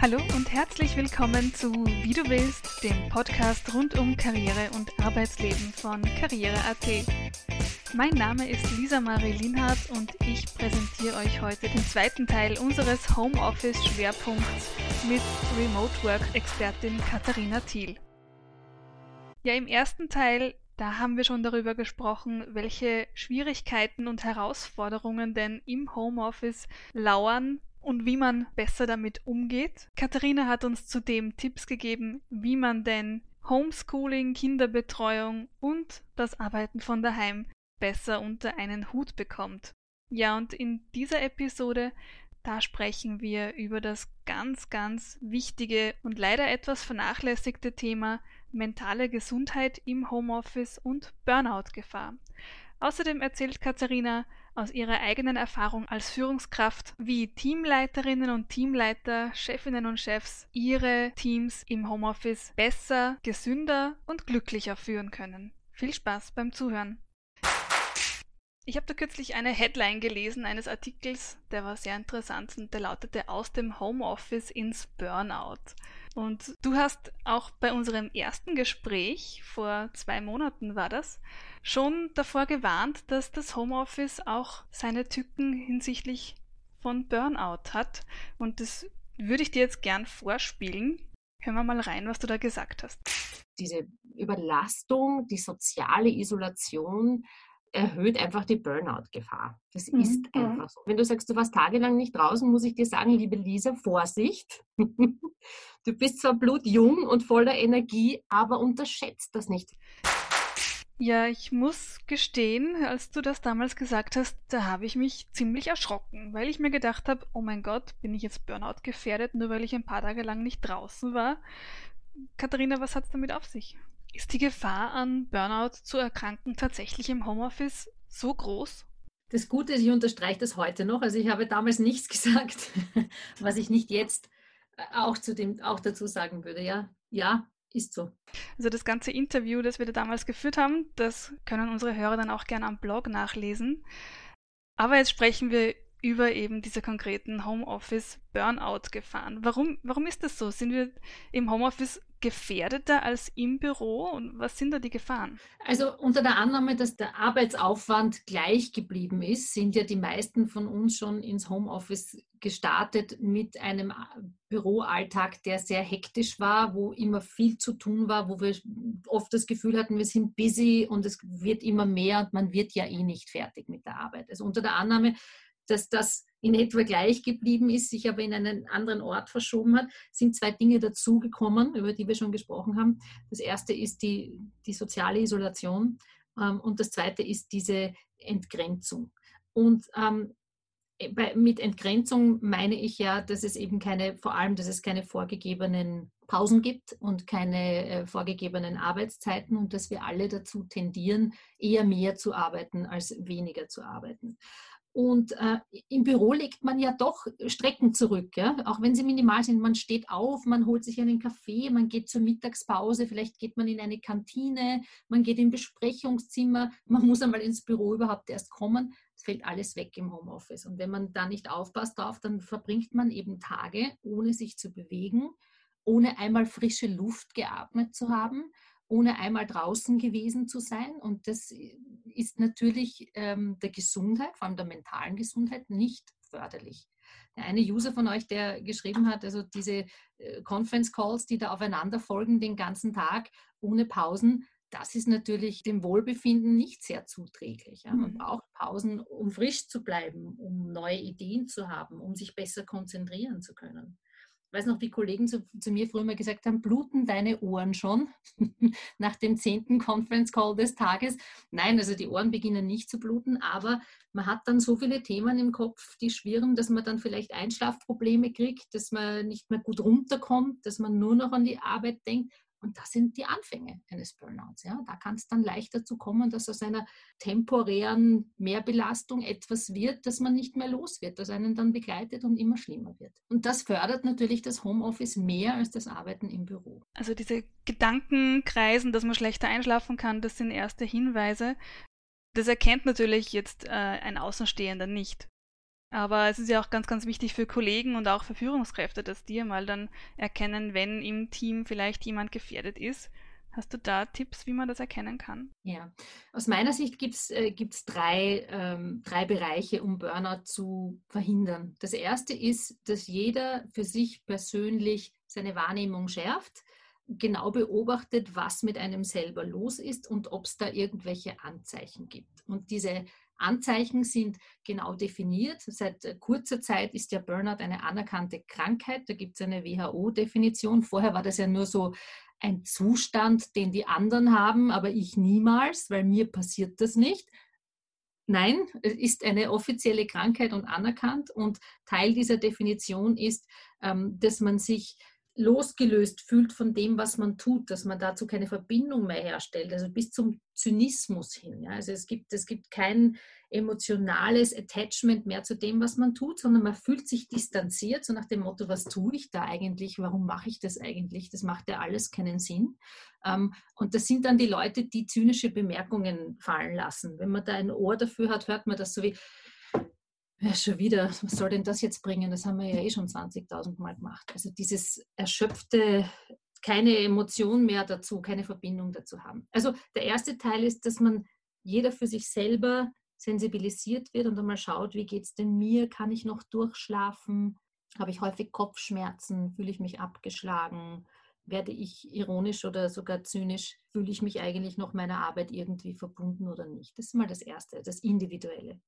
Hallo und herzlich willkommen zu Wie du willst, dem Podcast rund um Karriere und Arbeitsleben von Karriere.at. Mein Name ist Lisa Marie Linhardt und ich präsentiere euch heute den zweiten Teil unseres Homeoffice-Schwerpunkts mit Remote Work-Expertin Katharina Thiel. Ja, im ersten Teil, da haben wir schon darüber gesprochen, welche Schwierigkeiten und Herausforderungen denn im Homeoffice lauern und wie man besser damit umgeht. Katharina hat uns zudem Tipps gegeben, wie man denn Homeschooling, Kinderbetreuung und das Arbeiten von daheim besser unter einen Hut bekommt. Ja, und in dieser Episode, da sprechen wir über das ganz, ganz wichtige und leider etwas vernachlässigte Thema mentale Gesundheit im Homeoffice und Burnout-Gefahr. Außerdem erzählt Katharina aus ihrer eigenen Erfahrung als Führungskraft, wie Teamleiterinnen und Teamleiter, Chefinnen und Chefs ihre Teams im Homeoffice besser, gesünder und glücklicher führen können. Viel Spaß beim Zuhören. Ich habe da kürzlich eine Headline gelesen eines Artikels, der war sehr interessant und der lautete Aus dem Homeoffice ins Burnout. Und du hast auch bei unserem ersten Gespräch, vor zwei Monaten war das, schon davor gewarnt, dass das Homeoffice auch seine Tücken hinsichtlich von Burnout hat. Und das würde ich dir jetzt gern vorspielen. Hören wir mal rein, was du da gesagt hast. Diese Überlastung, die soziale Isolation, erhöht einfach die Burnout-Gefahr. Das mhm. ist einfach so. Wenn du sagst, du warst tagelang nicht draußen, muss ich dir sagen, liebe Lisa, Vorsicht. du bist zwar blutjung und voller Energie, aber unterschätzt das nicht. Ja, ich muss gestehen, als du das damals gesagt hast, da habe ich mich ziemlich erschrocken, weil ich mir gedacht habe, oh mein Gott, bin ich jetzt Burnout gefährdet, nur weil ich ein paar Tage lang nicht draußen war? Katharina, was hat es damit auf sich? Ist die Gefahr an Burnout zu erkranken tatsächlich im Homeoffice so groß? Das Gute ist, ich unterstreiche das heute noch. Also ich habe damals nichts gesagt, was ich nicht jetzt äh, auch, zu dem, auch dazu sagen würde. Ja, ja, ist so. Also das ganze Interview, das wir da damals geführt haben, das können unsere Hörer dann auch gerne am Blog nachlesen. Aber jetzt sprechen wir über eben diese konkreten Homeoffice-Burnout-Gefahren. Warum, warum ist das so? Sind wir im Homeoffice gefährdeter als im Büro? Und was sind da die Gefahren? Also unter der Annahme, dass der Arbeitsaufwand gleich geblieben ist, sind ja die meisten von uns schon ins Homeoffice gestartet mit einem Büroalltag, der sehr hektisch war, wo immer viel zu tun war, wo wir oft das Gefühl hatten, wir sind busy und es wird immer mehr und man wird ja eh nicht fertig mit der Arbeit. Also unter der Annahme, dass das in etwa gleich geblieben ist, sich aber in einen anderen Ort verschoben hat, sind zwei Dinge dazugekommen, über die wir schon gesprochen haben. Das erste ist die, die soziale Isolation ähm, und das zweite ist diese Entgrenzung. Und ähm, bei, mit Entgrenzung meine ich ja, dass es eben keine, vor allem, dass es keine vorgegebenen Pausen gibt und keine äh, vorgegebenen Arbeitszeiten und dass wir alle dazu tendieren, eher mehr zu arbeiten als weniger zu arbeiten. Und äh, im Büro legt man ja doch Strecken zurück, ja? auch wenn sie minimal sind. Man steht auf, man holt sich einen Kaffee, man geht zur Mittagspause, vielleicht geht man in eine Kantine, man geht in Besprechungszimmer, man muss einmal ins Büro überhaupt erst kommen. Es fällt alles weg im Homeoffice. Und wenn man da nicht aufpasst drauf, dann verbringt man eben Tage, ohne sich zu bewegen, ohne einmal frische Luft geatmet zu haben ohne einmal draußen gewesen zu sein. Und das ist natürlich ähm, der Gesundheit, vor allem der mentalen Gesundheit, nicht förderlich. Der eine User von euch, der geschrieben hat, also diese äh, Conference Calls, die da aufeinander folgen den ganzen Tag ohne Pausen, das ist natürlich dem Wohlbefinden nicht sehr zuträglich. Ja. Man mhm. braucht Pausen, um frisch zu bleiben, um neue Ideen zu haben, um sich besser konzentrieren zu können weiß noch, wie Kollegen zu, zu, mir früher mal gesagt haben, bluten deine Ohren schon nach dem zehnten Conference Call des Tages? Nein, also die Ohren beginnen nicht zu bluten, aber man hat dann so viele Themen im Kopf, die schwirren, dass man dann vielleicht Einschlafprobleme kriegt, dass man nicht mehr gut runterkommt, dass man nur noch an die Arbeit denkt. Und das sind die Anfänge eines Burnouts. Ja. Da kann es dann leicht dazu kommen, dass aus einer temporären Mehrbelastung etwas wird, das man nicht mehr los wird, das einen dann begleitet und immer schlimmer wird. Und das fördert natürlich das Homeoffice mehr als das Arbeiten im Büro. Also diese Gedankenkreisen, dass man schlechter einschlafen kann, das sind erste Hinweise. Das erkennt natürlich jetzt äh, ein Außenstehender nicht. Aber es ist ja auch ganz, ganz wichtig für Kollegen und auch für Führungskräfte, dass die mal dann erkennen, wenn im Team vielleicht jemand gefährdet ist. Hast du da Tipps, wie man das erkennen kann? Ja, aus meiner Sicht gibt es äh, drei, ähm, drei Bereiche, um Burnout zu verhindern. Das erste ist, dass jeder für sich persönlich seine Wahrnehmung schärft, genau beobachtet, was mit einem selber los ist und ob es da irgendwelche Anzeichen gibt. Und diese Anzeichen sind genau definiert. Seit äh, kurzer Zeit ist der Burnout eine anerkannte Krankheit. Da gibt es eine WHO-Definition. Vorher war das ja nur so ein Zustand, den die anderen haben, aber ich niemals, weil mir passiert das nicht. Nein, es ist eine offizielle Krankheit und anerkannt. Und Teil dieser Definition ist, ähm, dass man sich losgelöst fühlt von dem, was man tut, dass man dazu keine Verbindung mehr herstellt, also bis zum Zynismus hin. Ja. Also es gibt, es gibt kein emotionales Attachment mehr zu dem, was man tut, sondern man fühlt sich distanziert, so nach dem Motto, was tue ich da eigentlich, warum mache ich das eigentlich, das macht ja alles keinen Sinn. Ähm, und das sind dann die Leute, die zynische Bemerkungen fallen lassen. Wenn man da ein Ohr dafür hat, hört man das so wie, ja, schon wieder, was soll denn das jetzt bringen? Das haben wir ja eh schon 20.000 Mal gemacht. Also dieses erschöpfte, keine Emotion mehr dazu, keine Verbindung dazu haben. Also der erste Teil ist, dass man jeder für sich selber sensibilisiert wird und einmal schaut, wie geht es denn mir? Kann ich noch durchschlafen? Habe ich häufig Kopfschmerzen? Fühle ich mich abgeschlagen? Werde ich ironisch oder sogar zynisch? Fühle ich mich eigentlich noch meiner Arbeit irgendwie verbunden oder nicht? Das ist mal das Erste, das Individuelle.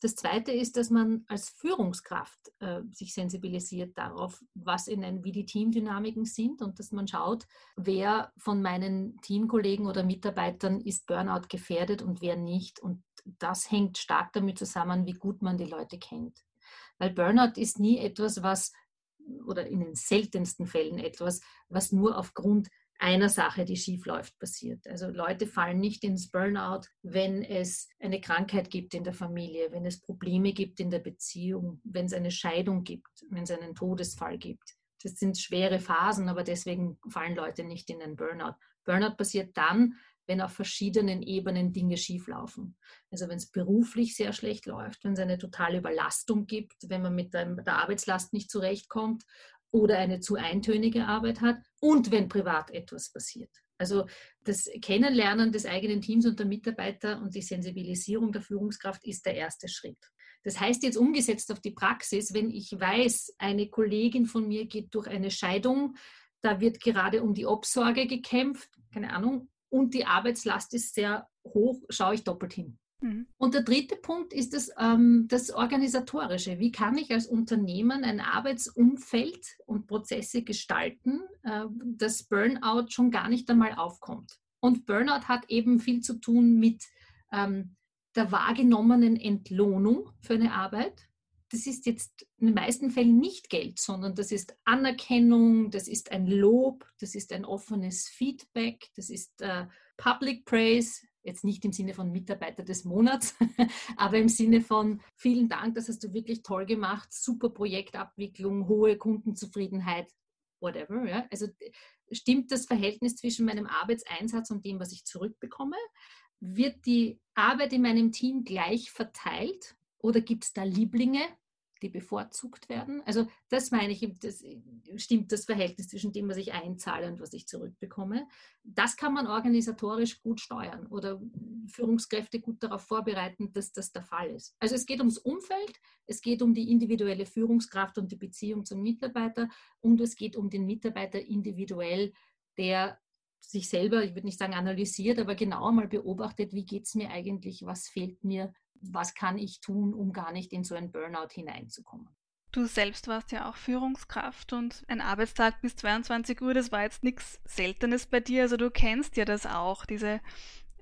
Das Zweite ist, dass man als Führungskraft äh, sich sensibilisiert darauf, was in ein, wie die Teamdynamiken sind und dass man schaut, wer von meinen Teamkollegen oder Mitarbeitern ist Burnout gefährdet und wer nicht. Und das hängt stark damit zusammen, wie gut man die Leute kennt. Weil Burnout ist nie etwas, was, oder in den seltensten Fällen etwas, was nur aufgrund einer Sache, die schief läuft, passiert. Also Leute fallen nicht ins Burnout, wenn es eine Krankheit gibt in der Familie, wenn es Probleme gibt in der Beziehung, wenn es eine Scheidung gibt, wenn es einen Todesfall gibt. Das sind schwere Phasen, aber deswegen fallen Leute nicht in den Burnout. Burnout passiert dann, wenn auf verschiedenen Ebenen Dinge schieflaufen. Also wenn es beruflich sehr schlecht läuft, wenn es eine totale Überlastung gibt, wenn man mit der Arbeitslast nicht zurechtkommt oder eine zu eintönige Arbeit hat und wenn privat etwas passiert. Also das Kennenlernen des eigenen Teams und der Mitarbeiter und die Sensibilisierung der Führungskraft ist der erste Schritt. Das heißt jetzt umgesetzt auf die Praxis, wenn ich weiß, eine Kollegin von mir geht durch eine Scheidung, da wird gerade um die Obsorge gekämpft, keine Ahnung, und die Arbeitslast ist sehr hoch, schaue ich doppelt hin. Mhm. Und der dritte Punkt ist das, ähm, das Organisatorische. Wie kann ich als Unternehmen ein Arbeitsumfeld und Prozesse gestalten, äh, dass Burnout schon gar nicht einmal aufkommt? Und Burnout hat eben viel zu tun mit ähm, der wahrgenommenen Entlohnung für eine Arbeit. Das ist jetzt in den meisten Fällen nicht Geld, sondern das ist Anerkennung, das ist ein Lob, das ist ein offenes Feedback, das ist äh, Public Praise, jetzt nicht im Sinne von Mitarbeiter des Monats, aber im Sinne von vielen Dank, das hast du wirklich toll gemacht, super Projektabwicklung, hohe Kundenzufriedenheit, whatever. Ja? Also stimmt das Verhältnis zwischen meinem Arbeitseinsatz und dem, was ich zurückbekomme? Wird die Arbeit in meinem Team gleich verteilt oder gibt es da Lieblinge, die bevorzugt werden. Also das meine ich, das stimmt das Verhältnis zwischen dem, was ich einzahle und was ich zurückbekomme. Das kann man organisatorisch gut steuern oder Führungskräfte gut darauf vorbereiten, dass das der Fall ist. Also es geht ums Umfeld, es geht um die individuelle Führungskraft und die Beziehung zum Mitarbeiter und es geht um den Mitarbeiter individuell, der sich selber, ich würde nicht sagen analysiert, aber genauer mal beobachtet, wie geht es mir eigentlich, was fehlt mir, was kann ich tun, um gar nicht in so ein Burnout hineinzukommen. Du selbst warst ja auch Führungskraft und ein Arbeitstag bis 22 Uhr, das war jetzt nichts Seltenes bei dir. Also du kennst ja das auch, diese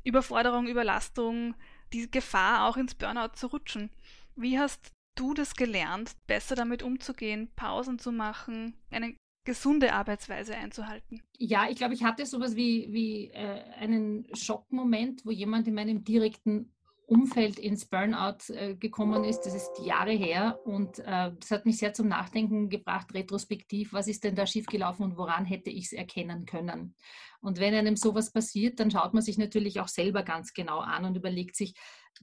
Überforderung, Überlastung, die Gefahr auch ins Burnout zu rutschen. Wie hast du das gelernt, besser damit umzugehen, Pausen zu machen, eine gesunde Arbeitsweise einzuhalten? Ja, ich glaube, ich hatte sowas wie, wie äh, einen Schockmoment, wo jemand in meinem direkten Umfeld ins Burnout äh, gekommen ist. Das ist Jahre her und äh, das hat mich sehr zum Nachdenken gebracht, retrospektiv, was ist denn da schiefgelaufen und woran hätte ich es erkennen können. Und wenn einem sowas passiert, dann schaut man sich natürlich auch selber ganz genau an und überlegt sich,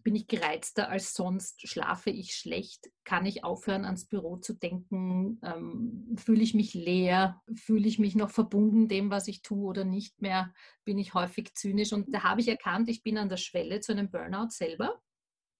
bin ich gereizter als sonst? Schlafe ich schlecht? Kann ich aufhören, ans Büro zu denken? Ähm, fühle ich mich leer? Fühle ich mich noch verbunden dem, was ich tue oder nicht mehr? Bin ich häufig zynisch? Und da habe ich erkannt, ich bin an der Schwelle zu einem Burnout selber.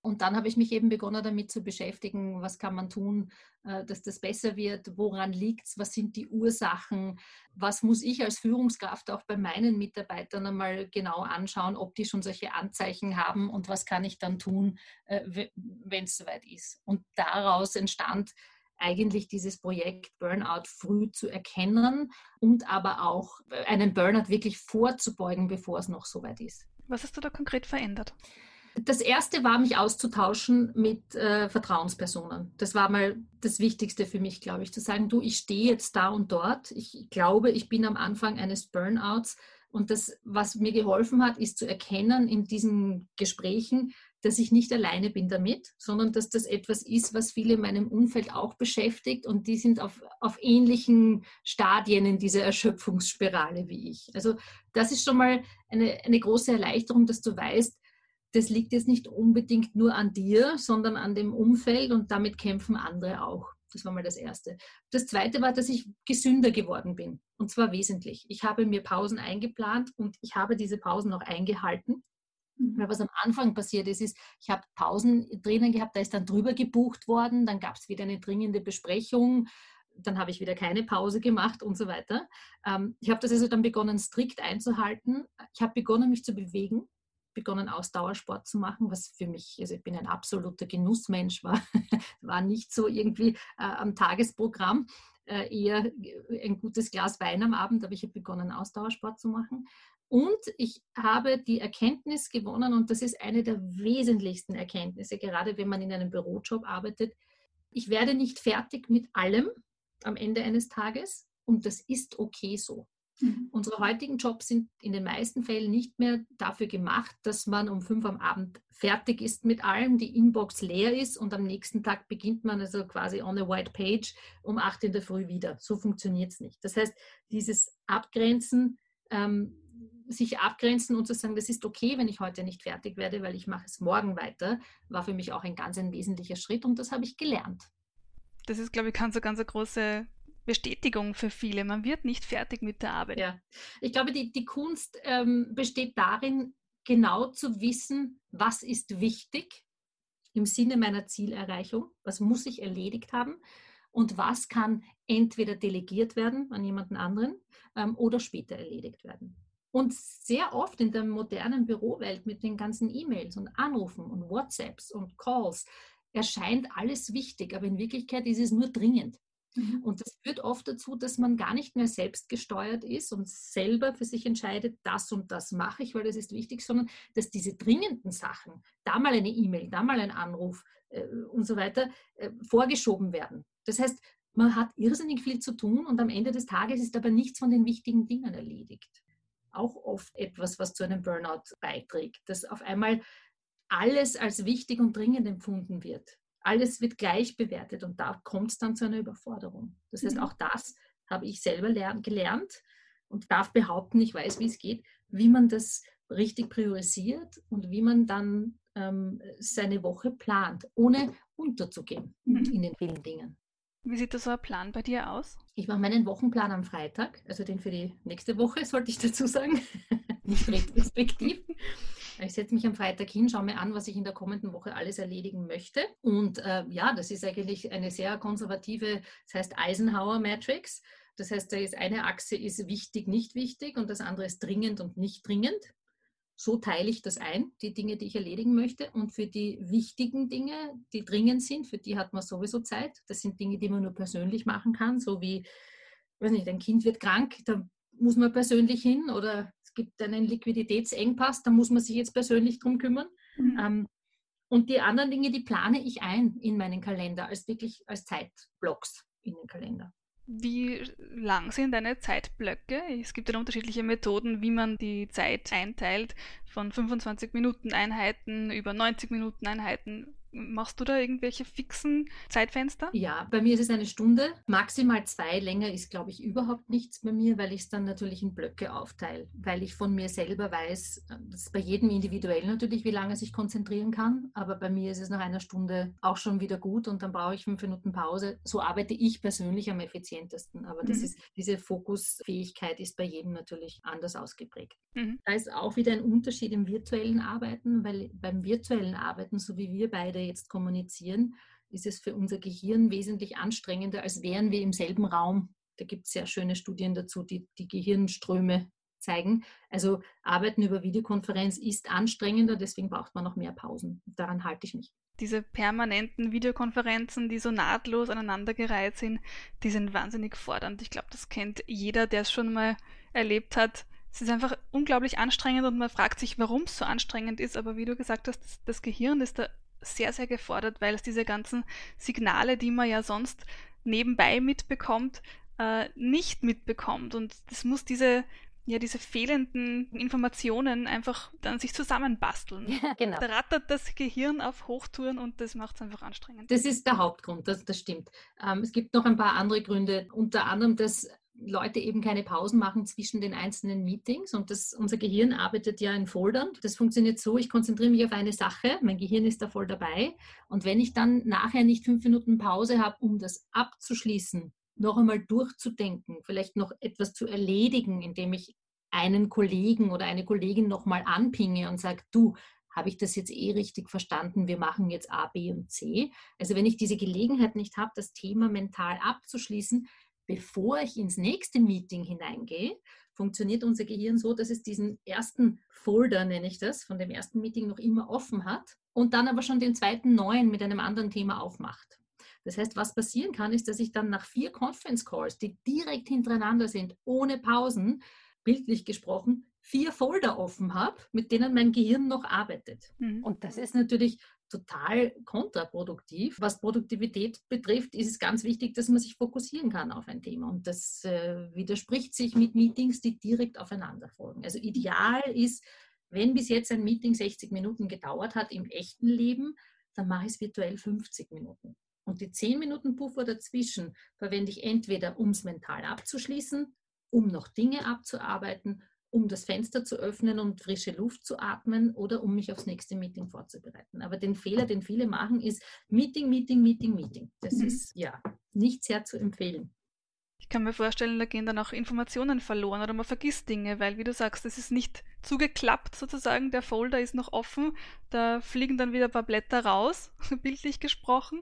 Und dann habe ich mich eben begonnen damit zu beschäftigen, was kann man tun, äh, dass das besser wird, woran liegt es, was sind die Ursachen, was muss ich als Führungskraft auch bei meinen Mitarbeitern einmal genau anschauen, ob die schon solche Anzeichen haben und was kann ich dann tun, äh, wenn es soweit ist. Und daraus entstand eigentlich dieses Projekt Burnout früh zu erkennen und aber auch einen Burnout wirklich vorzubeugen, bevor es noch soweit ist. Was hast du da konkret verändert? Das erste war, mich auszutauschen mit äh, Vertrauenspersonen. Das war mal das Wichtigste für mich, glaube ich, zu sagen, du, ich stehe jetzt da und dort. Ich glaube, ich bin am Anfang eines Burnouts. Und das, was mir geholfen hat, ist zu erkennen in diesen Gesprächen, dass ich nicht alleine bin damit, sondern dass das etwas ist, was viele in meinem Umfeld auch beschäftigt und die sind auf, auf ähnlichen Stadien in dieser Erschöpfungsspirale wie ich. Also das ist schon mal eine, eine große Erleichterung, dass du weißt, das liegt jetzt nicht unbedingt nur an dir, sondern an dem Umfeld und damit kämpfen andere auch. Das war mal das Erste. Das Zweite war, dass ich gesünder geworden bin. Und zwar wesentlich. Ich habe mir Pausen eingeplant und ich habe diese Pausen auch eingehalten. Mhm. Weil was am Anfang passiert ist, ist, ich habe Pausen drinnen gehabt, da ist dann drüber gebucht worden, dann gab es wieder eine dringende Besprechung, dann habe ich wieder keine Pause gemacht und so weiter. Ähm, ich habe das also dann begonnen, strikt einzuhalten. Ich habe begonnen, mich zu bewegen begonnen, Ausdauersport zu machen, was für mich, also ich bin ein absoluter Genussmensch, war, war nicht so irgendwie äh, am Tagesprogramm, äh, eher ein gutes Glas Wein am Abend, aber ich habe begonnen, Ausdauersport zu machen. Und ich habe die Erkenntnis gewonnen, und das ist eine der wesentlichsten Erkenntnisse, gerade wenn man in einem Bürojob arbeitet, ich werde nicht fertig mit allem am Ende eines Tages und das ist okay so. Mhm. Unsere heutigen Jobs sind in den meisten Fällen nicht mehr dafür gemacht, dass man um fünf am Abend fertig ist mit allem, die Inbox leer ist und am nächsten Tag beginnt man also quasi on a white page um acht in der Früh wieder. So funktioniert es nicht. Das heißt, dieses Abgrenzen, ähm, sich abgrenzen und zu sagen, das ist okay, wenn ich heute nicht fertig werde, weil ich mache es morgen weiter, war für mich auch ein ganz ein wesentlicher Schritt und das habe ich gelernt. Das ist, glaube ich, ganz, ganz eine große Bestätigung für viele. Man wird nicht fertig mit der Arbeit. Ja, ich glaube, die, die Kunst ähm, besteht darin, genau zu wissen, was ist wichtig im Sinne meiner Zielerreichung, was muss ich erledigt haben und was kann entweder delegiert werden an jemanden anderen ähm, oder später erledigt werden. Und sehr oft in der modernen Bürowelt mit den ganzen E-Mails und Anrufen und WhatsApps und Calls erscheint alles wichtig, aber in Wirklichkeit ist es nur dringend. Mhm. Und das führt oft dazu, dass man gar nicht mehr selbst gesteuert ist und selber für sich entscheidet, das und das mache ich, weil das ist wichtig, sondern dass diese dringenden Sachen, da mal eine E-Mail, da mal ein Anruf äh, und so weiter, äh, vorgeschoben werden. Das heißt, man hat irrsinnig viel zu tun und am Ende des Tages ist aber nichts von den wichtigen Dingen erledigt. Auch oft etwas, was zu einem Burnout beiträgt, dass auf einmal alles als wichtig und dringend empfunden wird alles wird gleich bewertet und da kommt es dann zu einer Überforderung. Das heißt, mhm. auch das habe ich selber gelernt und darf behaupten, ich weiß, wie es geht, wie man das richtig priorisiert und wie man dann ähm, seine Woche plant, ohne unterzugehen mhm. in den vielen Dingen. Wie sieht das so ein Plan bei dir aus? Ich mache meinen Wochenplan am Freitag, also den für die nächste Woche, sollte ich dazu sagen, nicht retrospektiv. Ich setze mich am Freitag hin, schaue mir an, was ich in der kommenden Woche alles erledigen möchte. Und äh, ja, das ist eigentlich eine sehr konservative, das heißt Eisenhower Matrix. Das heißt, da ist eine Achse ist wichtig, nicht wichtig und das andere ist dringend und nicht dringend. So teile ich das ein, die Dinge, die ich erledigen möchte. Und für die wichtigen Dinge, die dringend sind, für die hat man sowieso Zeit. Das sind Dinge, die man nur persönlich machen kann, so wie, weiß nicht, ein Kind wird krank, da muss man persönlich hin oder es gibt einen Liquiditätsengpass, da muss man sich jetzt persönlich drum kümmern. Mhm. Ähm, und die anderen Dinge, die plane ich ein in meinen Kalender, als wirklich als Zeitblocks in den Kalender. Wie lang sind deine Zeitblöcke? Es gibt ja unterschiedliche Methoden, wie man die Zeit einteilt, von 25 Minuten Einheiten über 90 Minuten Einheiten. Machst du da irgendwelche fixen Zeitfenster? Ja, bei mir ist es eine Stunde, maximal zwei. Länger ist, glaube ich, überhaupt nichts bei mir, weil ich es dann natürlich in Blöcke aufteile, weil ich von mir selber weiß, das ist bei jedem individuell natürlich, wie lange er sich konzentrieren kann, aber bei mir ist es nach einer Stunde auch schon wieder gut und dann brauche ich fünf Minuten Pause. So arbeite ich persönlich am effizientesten, aber das mhm. ist, diese Fokusfähigkeit ist bei jedem natürlich anders ausgeprägt. Mhm. Da ist auch wieder ein Unterschied im virtuellen Arbeiten, weil beim virtuellen Arbeiten, so wie wir beide jetzt kommunizieren, ist es für unser Gehirn wesentlich anstrengender, als wären wir im selben Raum. Da gibt es sehr schöne Studien dazu, die die Gehirnströme zeigen. Also Arbeiten über Videokonferenz ist anstrengender, deswegen braucht man noch mehr Pausen. Daran halte ich mich. Diese permanenten Videokonferenzen, die so nahtlos aneinandergereiht sind, die sind wahnsinnig fordernd. Ich glaube, das kennt jeder, der es schon mal erlebt hat. Es ist einfach unglaublich anstrengend und man fragt sich, warum es so anstrengend ist. Aber wie du gesagt hast, das, das Gehirn ist da sehr, sehr gefordert, weil es diese ganzen Signale, die man ja sonst nebenbei mitbekommt, äh, nicht mitbekommt. Und das muss diese, ja, diese fehlenden Informationen einfach dann sich zusammenbasteln. Ja, genau. Da rattert das Gehirn auf Hochtouren und das macht es einfach anstrengend. Das ist der Hauptgrund, das, das stimmt. Ähm, es gibt noch ein paar andere Gründe, unter anderem dass Leute eben keine Pausen machen zwischen den einzelnen Meetings und das, unser Gehirn arbeitet ja in Foldern. Das funktioniert so, ich konzentriere mich auf eine Sache, mein Gehirn ist da voll dabei und wenn ich dann nachher nicht fünf Minuten Pause habe, um das abzuschließen, noch einmal durchzudenken, vielleicht noch etwas zu erledigen, indem ich einen Kollegen oder eine Kollegin noch mal anpinge und sage, du, habe ich das jetzt eh richtig verstanden? Wir machen jetzt A, B und C. Also wenn ich diese Gelegenheit nicht habe, das Thema mental abzuschließen, bevor ich ins nächste Meeting hineingehe, funktioniert unser Gehirn so, dass es diesen ersten Folder, nenne ich das, von dem ersten Meeting noch immer offen hat und dann aber schon den zweiten neuen mit einem anderen Thema aufmacht. Das heißt, was passieren kann, ist, dass ich dann nach vier Conference Calls, die direkt hintereinander sind, ohne Pausen, bildlich gesprochen, vier Folder offen habe, mit denen mein Gehirn noch arbeitet. Mhm. Und das ist natürlich total kontraproduktiv. Was Produktivität betrifft, ist es ganz wichtig, dass man sich fokussieren kann auf ein Thema. Und das äh, widerspricht sich mit Meetings, die direkt aufeinander folgen. Also ideal ist, wenn bis jetzt ein Meeting 60 Minuten gedauert hat im echten Leben, dann mache ich es virtuell 50 Minuten. Und die 10 Minuten Puffer dazwischen verwende ich entweder, um es mental abzuschließen, um noch Dinge abzuarbeiten um das Fenster zu öffnen und frische Luft zu atmen oder um mich aufs nächste Meeting vorzubereiten. Aber den Fehler, den viele machen, ist Meeting, Meeting, Meeting, Meeting. Das mhm. ist ja nicht sehr zu empfehlen. Ich kann mir vorstellen, da gehen dann auch Informationen verloren oder man vergisst Dinge, weil, wie du sagst, es ist nicht zugeklappt sozusagen, der Folder ist noch offen, da fliegen dann wieder ein paar Blätter raus, bildlich gesprochen.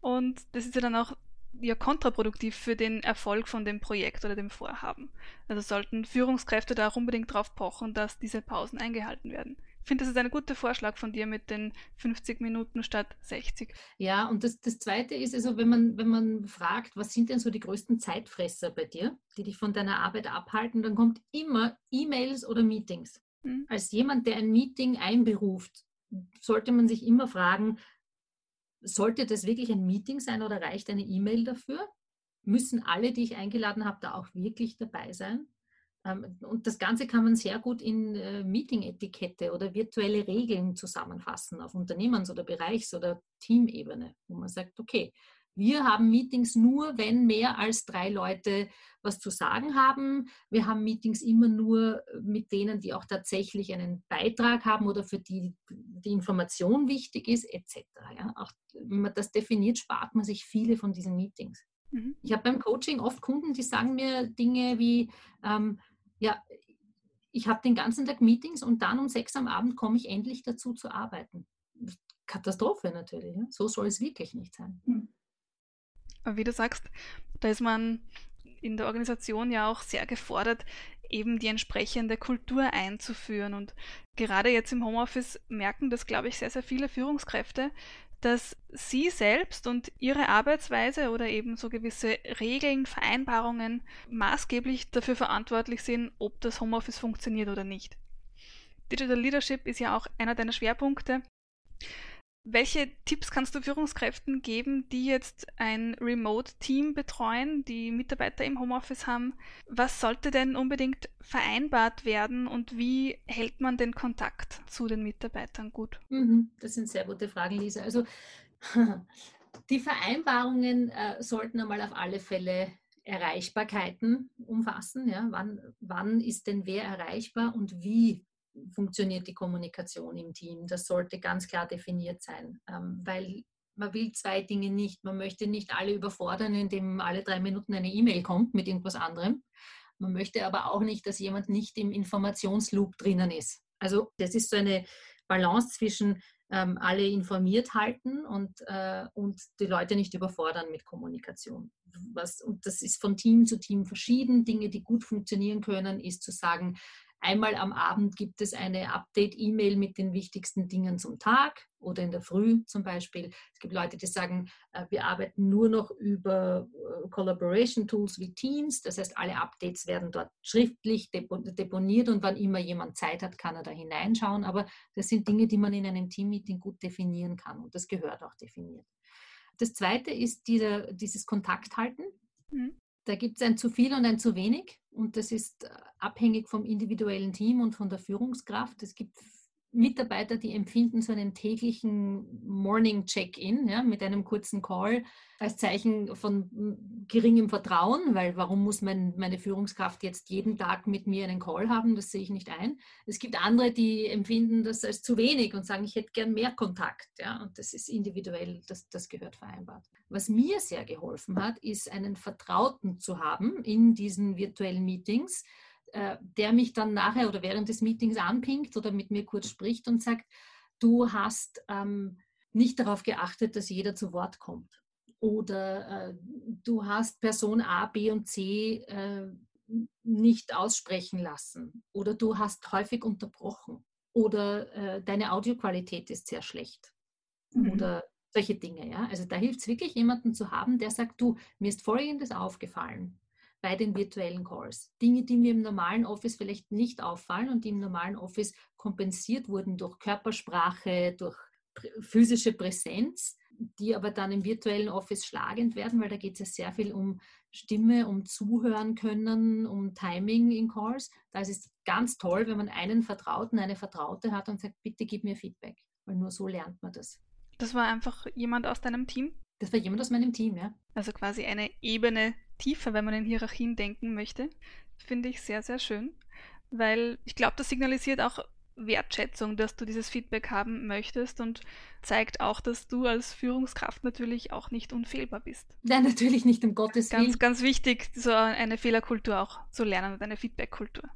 Und das ist ja dann auch ja kontraproduktiv für den Erfolg von dem Projekt oder dem Vorhaben. Also sollten Führungskräfte da auch unbedingt drauf pochen, dass diese Pausen eingehalten werden. Ich finde, das ist ein guter Vorschlag von dir mit den 50 Minuten statt 60. Ja, und das, das Zweite ist also, wenn man, wenn man fragt, was sind denn so die größten Zeitfresser bei dir, die dich von deiner Arbeit abhalten, dann kommt immer E-Mails oder Meetings. Hm. Als jemand, der ein Meeting einberuft, sollte man sich immer fragen, sollte das wirklich ein Meeting sein oder reicht eine E-Mail dafür? Müssen alle, die ich eingeladen habe, da auch wirklich dabei sein? Ähm, und das Ganze kann man sehr gut in äh, Meeting-Etikette oder virtuelle Regeln zusammenfassen auf Unternehmens- oder Bereichs- oder Teamebene, wo man sagt, okay, wir haben Meetings nur, wenn mehr als drei Leute was zu sagen haben. Wir haben Meetings immer nur mit denen, die auch tatsächlich einen Beitrag haben oder für die die Information wichtig ist, etc. Ja, auch wenn man das definiert, spart man sich viele von diesen Meetings. Mhm. Ich habe beim Coaching oft Kunden, die sagen mir Dinge wie, ähm, ja, ich habe den ganzen Tag Meetings und dann um sechs am Abend komme ich endlich dazu zu arbeiten. Katastrophe natürlich. Ja? So soll es wirklich nicht sein. Mhm wie du sagst, da ist man in der Organisation ja auch sehr gefordert, eben die entsprechende Kultur einzuführen. Und gerade jetzt im Homeoffice merken das, glaube ich, sehr, sehr viele Führungskräfte, dass sie selbst und ihre Arbeitsweise oder eben so gewisse Regeln, Vereinbarungen maßgeblich dafür verantwortlich sind, ob das Homeoffice funktioniert oder nicht. Digital Leadership ist ja auch einer deiner Schwerpunkte. Welche Tipps kannst du Führungskräften geben, die jetzt ein Remote-Team betreuen, die Mitarbeiter im Homeoffice haben? Was sollte denn unbedingt vereinbart werden und wie hält man den Kontakt zu den Mitarbeitern gut? Mhm, das sind sehr gute Fragen, Lisa. Also die Vereinbarungen äh, sollten einmal auf alle Fälle Erreichbarkeiten umfassen. Ja? Wann, wann ist denn wer erreichbar und wie funktioniert die Kommunikation im Team. Das sollte ganz klar definiert sein, ähm, weil man will zwei Dinge nicht. Man möchte nicht alle überfordern, indem alle drei Minuten eine E-Mail kommt mit irgendwas anderem. Man möchte aber auch nicht, dass jemand nicht im Informationsloop drinnen ist. Also das ist so eine Balance zwischen ähm, alle informiert halten und, äh, und die Leute nicht überfordern mit Kommunikation. Was, und das ist von Team zu Team verschieden. Dinge, die gut funktionieren können, ist zu sagen, Einmal am Abend gibt es eine Update-E-Mail mit den wichtigsten Dingen zum Tag oder in der Früh zum Beispiel. Es gibt Leute, die sagen, äh, wir arbeiten nur noch über äh, Collaboration-Tools wie Teams. Das heißt, alle Updates werden dort schriftlich deponiert und wann immer jemand Zeit hat, kann er da hineinschauen. Aber das sind Dinge, die man in einem Team-Meeting gut definieren kann und das gehört auch definiert. Das zweite ist dieser, dieses Kontakthalten. Mhm. Da gibt es ein zu viel und ein zu wenig und das ist äh, abhängig vom individuellen Team und von der Führungskraft. Es gibt Mitarbeiter, die empfinden so einen täglichen Morning Check-in ja, mit einem kurzen Call als Zeichen von geringem Vertrauen, weil warum muss mein, meine Führungskraft jetzt jeden Tag mit mir einen Call haben? Das sehe ich nicht ein. Es gibt andere, die empfinden das als zu wenig und sagen, ich hätte gern mehr Kontakt. Ja, und das ist individuell, das, das gehört vereinbart. Was mir sehr geholfen hat, ist einen Vertrauten zu haben in diesen virtuellen Meetings, äh, der mich dann nachher oder während des Meetings anpinkt oder mit mir kurz spricht und sagt, du hast ähm, nicht darauf geachtet, dass jeder zu Wort kommt. Oder äh, du hast Person A, B und C äh, nicht aussprechen lassen. Oder du hast häufig unterbrochen. Oder äh, deine Audioqualität ist sehr schlecht. Mhm. Oder solche Dinge. Ja? Also da hilft es wirklich, jemanden zu haben, der sagt, du, mir ist Folgendes aufgefallen bei den virtuellen Calls. Dinge, die mir im normalen Office vielleicht nicht auffallen und die im normalen Office kompensiert wurden durch Körpersprache, durch physische Präsenz, die aber dann im virtuellen Office schlagend werden, weil da geht es ja sehr viel um Stimme, um Zuhören können, um Timing in Calls. Da ist es ganz toll, wenn man einen Vertrauten, eine Vertraute hat und sagt, bitte gib mir Feedback, weil nur so lernt man das. Das war einfach jemand aus deinem Team? Das war jemand aus meinem Team, ja. Also quasi eine Ebene tiefer, wenn man in Hierarchien denken möchte. Finde ich sehr, sehr schön, weil ich glaube, das signalisiert auch Wertschätzung, dass du dieses Feedback haben möchtest und zeigt auch, dass du als Führungskraft natürlich auch nicht unfehlbar bist. Nein, natürlich nicht, um Gottes Willen. Ganz, ganz wichtig, so eine Fehlerkultur auch zu lernen und eine Feedbackkultur.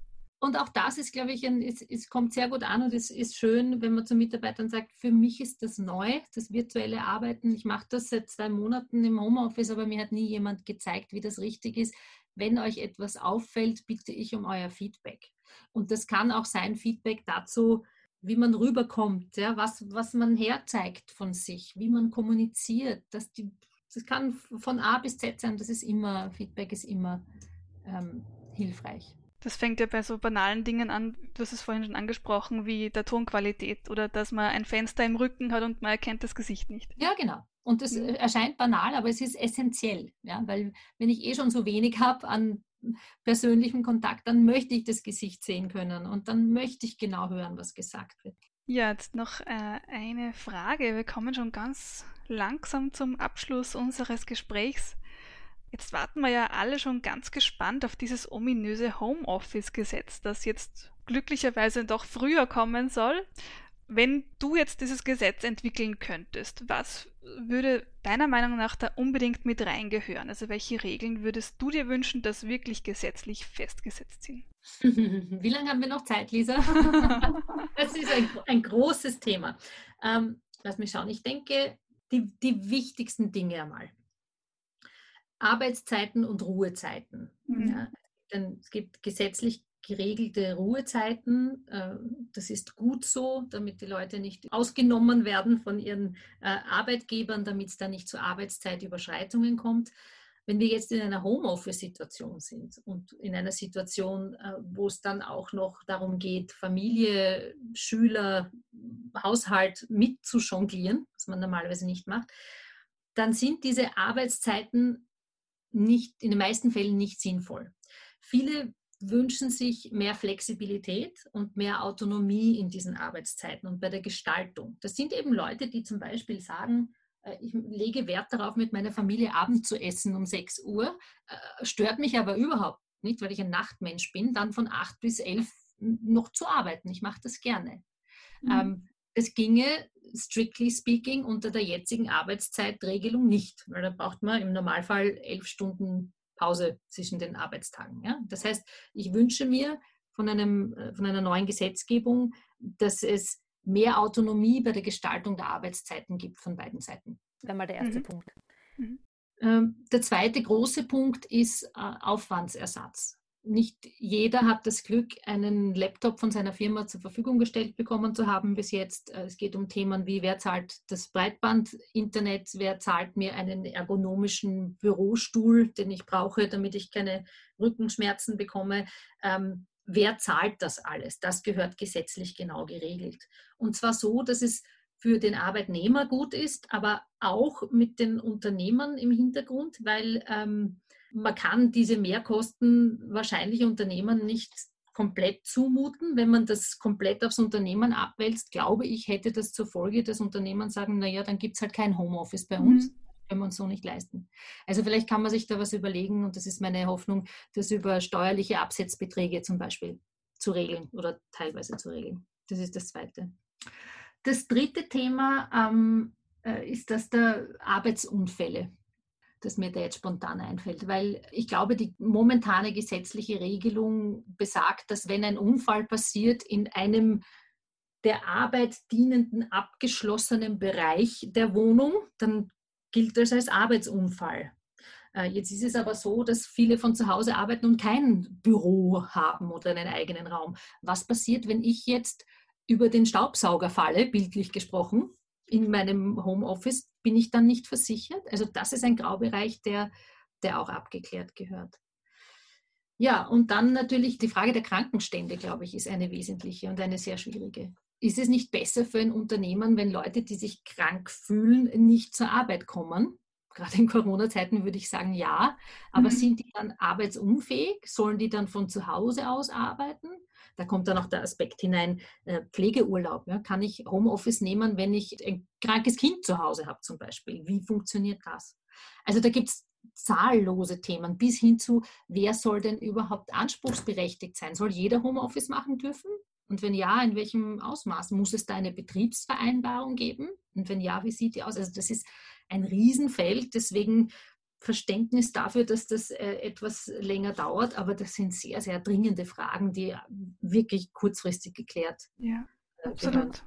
Und auch das ist, glaube ich, ein, es, es, kommt sehr gut an und es ist schön, wenn man zu Mitarbeitern sagt, für mich ist das neu, das virtuelle Arbeiten. Ich mache das seit zwei Monaten im Homeoffice, aber mir hat nie jemand gezeigt, wie das richtig ist. Wenn euch etwas auffällt, bitte ich um euer Feedback. Und das kann auch sein Feedback dazu, wie man rüberkommt, ja, was, was man herzeigt von sich, wie man kommuniziert. Dass die, das kann von A bis Z sein, das ist immer, Feedback ist immer ähm, hilfreich. Das fängt ja bei so banalen Dingen an, du hast es vorhin schon angesprochen, wie der Tonqualität oder dass man ein Fenster im Rücken hat und man erkennt das Gesicht nicht. Ja, genau. Und das mhm. erscheint banal, aber es ist essentiell. Ja? Weil wenn ich eh schon so wenig habe an persönlichem Kontakt, dann möchte ich das Gesicht sehen können und dann möchte ich genau hören, was gesagt wird. Ja, jetzt noch äh, eine Frage. Wir kommen schon ganz langsam zum Abschluss unseres Gesprächs. Jetzt warten wir ja alle schon ganz gespannt auf dieses ominöse Homeoffice-Gesetz, das jetzt glücklicherweise doch früher kommen soll. Wenn du jetzt dieses Gesetz entwickeln könntest, was würde deiner Meinung nach da unbedingt mit reingehören? Also welche Regeln würdest du dir wünschen, dass wirklich gesetzlich festgesetzt sind? Wie lange haben wir noch Zeit, Lisa? das ist ein, ein großes Thema. Ähm, lass mich schauen. Ich denke, die, die wichtigsten Dinge einmal. Arbeitszeiten und Ruhezeiten. Mhm. Ja, denn es gibt gesetzlich geregelte Ruhezeiten. Äh, das ist gut so, damit die Leute nicht ausgenommen werden von ihren äh, Arbeitgebern, damit es da nicht zu Arbeitszeitüberschreitungen kommt. Wenn wir jetzt in einer Homeoffice-Situation sind und in einer Situation, äh, wo es dann auch noch darum geht, Familie, Schüler, Haushalt mit zu jonglieren, was man normalerweise nicht macht, dann sind diese Arbeitszeiten nicht, in den meisten Fällen nicht sinnvoll. Viele wünschen sich mehr Flexibilität und mehr Autonomie in diesen Arbeitszeiten und bei der Gestaltung. Das sind eben Leute, die zum Beispiel sagen, äh, ich lege Wert darauf, mit meiner Familie Abend zu essen um 6 Uhr, äh, stört mich aber überhaupt nicht, weil ich ein Nachtmensch bin, dann von 8 bis 11 noch zu arbeiten. Ich mache das gerne. Mhm. Ähm, es ginge, strictly speaking, unter der jetzigen Arbeitszeitregelung nicht, weil da braucht man im Normalfall elf Stunden Pause zwischen den Arbeitstagen. Ja? Das heißt, ich wünsche mir von, einem, äh, von einer neuen Gesetzgebung, dass es mehr Autonomie bei der Gestaltung der Arbeitszeiten gibt von beiden Seiten. Das wäre mal der erste mhm. Punkt. Mhm. Ähm, der zweite große Punkt ist äh, Aufwandsersatz. Nicht jeder hat das Glück, einen Laptop von seiner Firma zur Verfügung gestellt bekommen zu haben bis jetzt. Äh, es geht um Themen wie, wer zahlt das Breitband-Internet, wer zahlt mir einen ergonomischen Bürostuhl, den ich brauche, damit ich keine Rückenschmerzen bekomme. Ähm, wer zahlt das alles? Das gehört gesetzlich genau geregelt. Und zwar so, dass es für den Arbeitnehmer gut ist, aber auch mit den Unternehmern im Hintergrund, weil ähm, man kann diese Mehrkosten wahrscheinlich Unternehmen nicht komplett zumuten. Wenn man das komplett aufs Unternehmen abwälzt, glaube ich, hätte das zur Folge, dass Unternehmen sagen, naja, dann gibt es halt kein Homeoffice bei uns. Mhm können wir uns so nicht leisten. Also vielleicht kann man sich da was überlegen und das ist meine Hoffnung, das über steuerliche Absetzbeträge zum Beispiel zu regeln oder teilweise zu regeln. Das ist das Zweite. Das dritte Thema ähm, äh, ist das der Arbeitsunfälle, das mir da jetzt spontan einfällt, weil ich glaube, die momentane gesetzliche Regelung besagt, dass wenn ein Unfall passiert in einem der Arbeit dienenden abgeschlossenen Bereich der Wohnung, dann gilt das als Arbeitsunfall. Äh, jetzt ist es aber so, dass viele von zu Hause arbeiten und kein Büro haben oder einen eigenen Raum. Was passiert, wenn ich jetzt über den Staubsauger falle, bildlich gesprochen, in meinem Homeoffice? Bin ich dann nicht versichert? Also das ist ein Graubereich, der, der auch abgeklärt gehört. Ja, und dann natürlich die Frage der Krankenstände, glaube ich, ist eine wesentliche und eine sehr schwierige. Ist es nicht besser für ein Unternehmen, wenn Leute, die sich krank fühlen, nicht zur Arbeit kommen? Gerade in Corona-Zeiten würde ich sagen, ja. Aber mhm. sind die dann arbeitsunfähig? Sollen die dann von zu Hause aus arbeiten? Da kommt dann auch der Aspekt hinein, äh, Pflegeurlaub. Ja? Kann ich Homeoffice nehmen, wenn ich ein krankes Kind zu Hause habe zum Beispiel? Wie funktioniert das? Also da gibt es zahllose Themen bis hin zu, wer soll denn überhaupt anspruchsberechtigt sein? Soll jeder Homeoffice machen dürfen? Und wenn ja, in welchem Ausmaß? Muss es da eine Betriebsvereinbarung geben? Und wenn ja, wie sieht die aus? Also das ist ein Riesenfeld, deswegen Verständnis dafür, dass das äh, etwas länger dauert, aber das sind sehr, sehr dringende Fragen, die wirklich kurzfristig geklärt Ja, äh, absolut.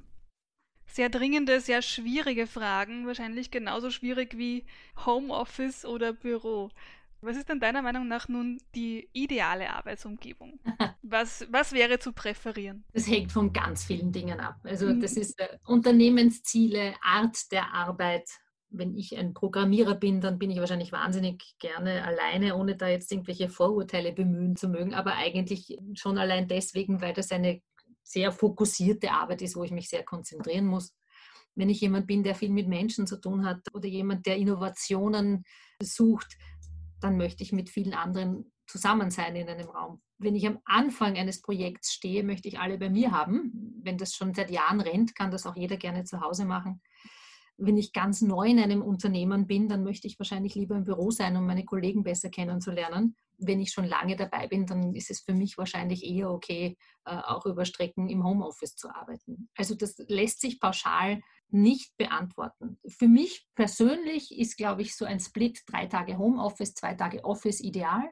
Sehr dringende, sehr schwierige Fragen, wahrscheinlich genauso schwierig wie Homeoffice oder Büro. Was ist denn deiner Meinung nach nun die ideale Arbeitsumgebung? Was, was wäre zu präferieren? Das hängt von ganz vielen Dingen ab. Also mhm. das ist äh, Unternehmensziele, Art der Arbeit. Wenn ich ein Programmierer bin, dann bin ich wahrscheinlich wahnsinnig gerne alleine, ohne da jetzt irgendwelche Vorurteile bemühen zu mögen, aber eigentlich schon allein deswegen, weil das eine sehr fokussierte Arbeit ist, wo ich mich sehr konzentrieren muss. Wenn ich jemand bin, der viel mit Menschen zu tun hat oder jemand, der Innovationen sucht, dann möchte ich mit vielen anderen zusammen sein in einem Raum. Wenn ich am Anfang eines Projekts stehe, möchte ich alle bei mir haben. Wenn das schon seit Jahren rennt, kann das auch jeder gerne zu Hause machen. Wenn ich ganz neu in einem Unternehmen bin, dann möchte ich wahrscheinlich lieber im Büro sein, um meine Kollegen besser kennenzulernen. Wenn ich schon lange dabei bin, dann ist es für mich wahrscheinlich eher okay, äh, auch über Strecken im Homeoffice zu arbeiten. Also das lässt sich pauschal nicht beantworten. Für mich persönlich ist, glaube ich, so ein Split drei Tage Homeoffice, zwei Tage Office ideal,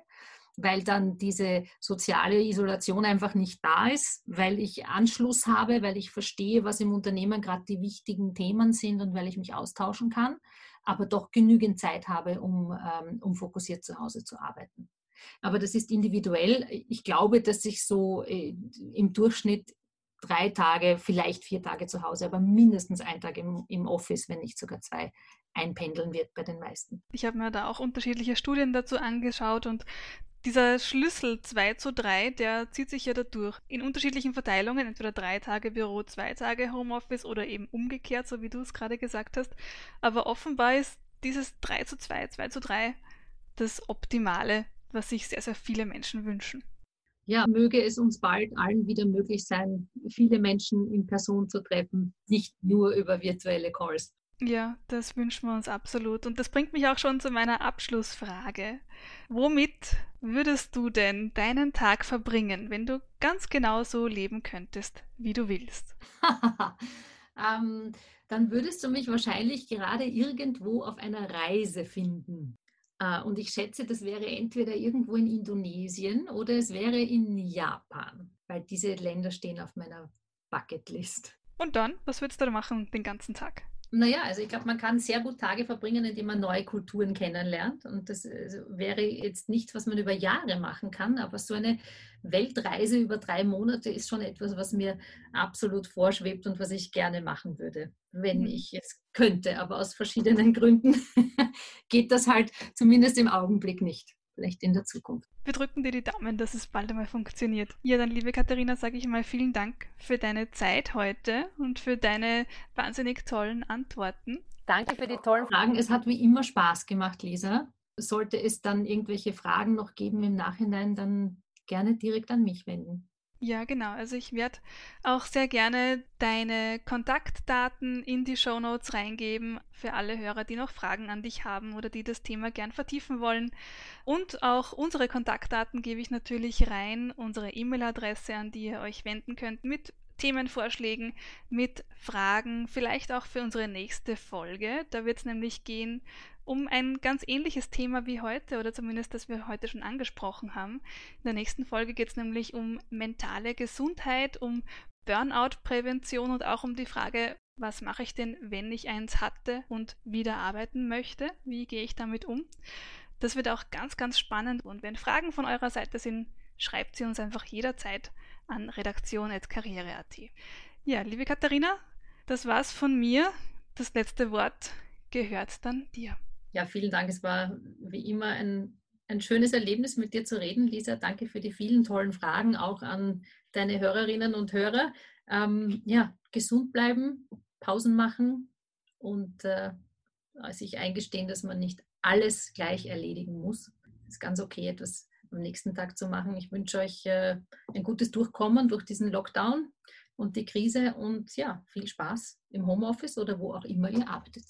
weil dann diese soziale Isolation einfach nicht da ist, weil ich Anschluss habe, weil ich verstehe, was im Unternehmen gerade die wichtigen Themen sind und weil ich mich austauschen kann, aber doch genügend Zeit habe, um, ähm, um fokussiert zu Hause zu arbeiten. Aber das ist individuell. Ich glaube, dass sich so äh, im Durchschnitt drei Tage, vielleicht vier Tage zu Hause, aber mindestens ein Tag im, im Office, wenn nicht sogar zwei, einpendeln wird bei den meisten. Ich habe mir da auch unterschiedliche Studien dazu angeschaut und dieser Schlüssel 2 zu 3, der zieht sich ja da durch. In unterschiedlichen Verteilungen, entweder drei Tage Büro, zwei Tage Homeoffice oder eben umgekehrt, so wie du es gerade gesagt hast. Aber offenbar ist dieses 3 zu 2, 2 zu 3 das Optimale, was sich sehr, sehr viele Menschen wünschen. Ja, möge es uns bald allen wieder möglich sein, viele Menschen in Person zu treffen, nicht nur über virtuelle Calls. Ja, das wünschen wir uns absolut. Und das bringt mich auch schon zu meiner Abschlussfrage. Womit würdest du denn deinen Tag verbringen, wenn du ganz genau so leben könntest, wie du willst? ähm, dann würdest du mich wahrscheinlich gerade irgendwo auf einer Reise finden. Äh, und ich schätze, das wäre entweder irgendwo in Indonesien oder es wäre in Japan, weil diese Länder stehen auf meiner Bucketlist. Und dann, was würdest du da machen den ganzen Tag? Naja, also ich glaube, man kann sehr gut Tage verbringen, indem man neue Kulturen kennenlernt. Und das also wäre jetzt nichts, was man über Jahre machen kann, aber so eine Weltreise über drei Monate ist schon etwas, was mir absolut vorschwebt und was ich gerne machen würde, wenn mhm. ich es könnte. Aber aus verschiedenen Gründen geht das halt zumindest im Augenblick nicht vielleicht in der Zukunft. Wir drücken dir die Daumen, dass es bald einmal funktioniert. Ja, dann liebe Katharina, sage ich mal vielen Dank für deine Zeit heute und für deine wahnsinnig tollen Antworten. Danke für die tollen Fragen. Es hat wie immer Spaß gemacht, Lisa. Sollte es dann irgendwelche Fragen noch geben im Nachhinein, dann gerne direkt an mich wenden. Ja, genau. Also ich werde auch sehr gerne deine Kontaktdaten in die Show Notes reingeben für alle Hörer, die noch Fragen an dich haben oder die das Thema gern vertiefen wollen. Und auch unsere Kontaktdaten gebe ich natürlich rein, unsere E-Mail-Adresse, an die ihr euch wenden könnt mit Themenvorschlägen, mit Fragen, vielleicht auch für unsere nächste Folge. Da wird es nämlich gehen um ein ganz ähnliches Thema wie heute oder zumindest das wir heute schon angesprochen haben. In der nächsten Folge geht es nämlich um mentale Gesundheit, um Burnout-Prävention und auch um die Frage, was mache ich denn, wenn ich eins hatte und wieder arbeiten möchte? Wie gehe ich damit um? Das wird auch ganz, ganz spannend und wenn Fragen von eurer Seite sind, schreibt sie uns einfach jederzeit an redaktion.karriere.at. Ja, liebe Katharina, das war's von mir. Das letzte Wort gehört dann dir. Ja, vielen Dank. Es war wie immer ein, ein schönes Erlebnis, mit dir zu reden, Lisa. Danke für die vielen tollen Fragen, auch an deine Hörerinnen und Hörer. Ähm, ja, gesund bleiben, Pausen machen und äh, sich eingestehen, dass man nicht alles gleich erledigen muss. Es ist ganz okay, etwas am nächsten Tag zu machen. Ich wünsche euch äh, ein gutes Durchkommen durch diesen Lockdown und die Krise und ja, viel Spaß im Homeoffice oder wo auch immer ihr arbeitet.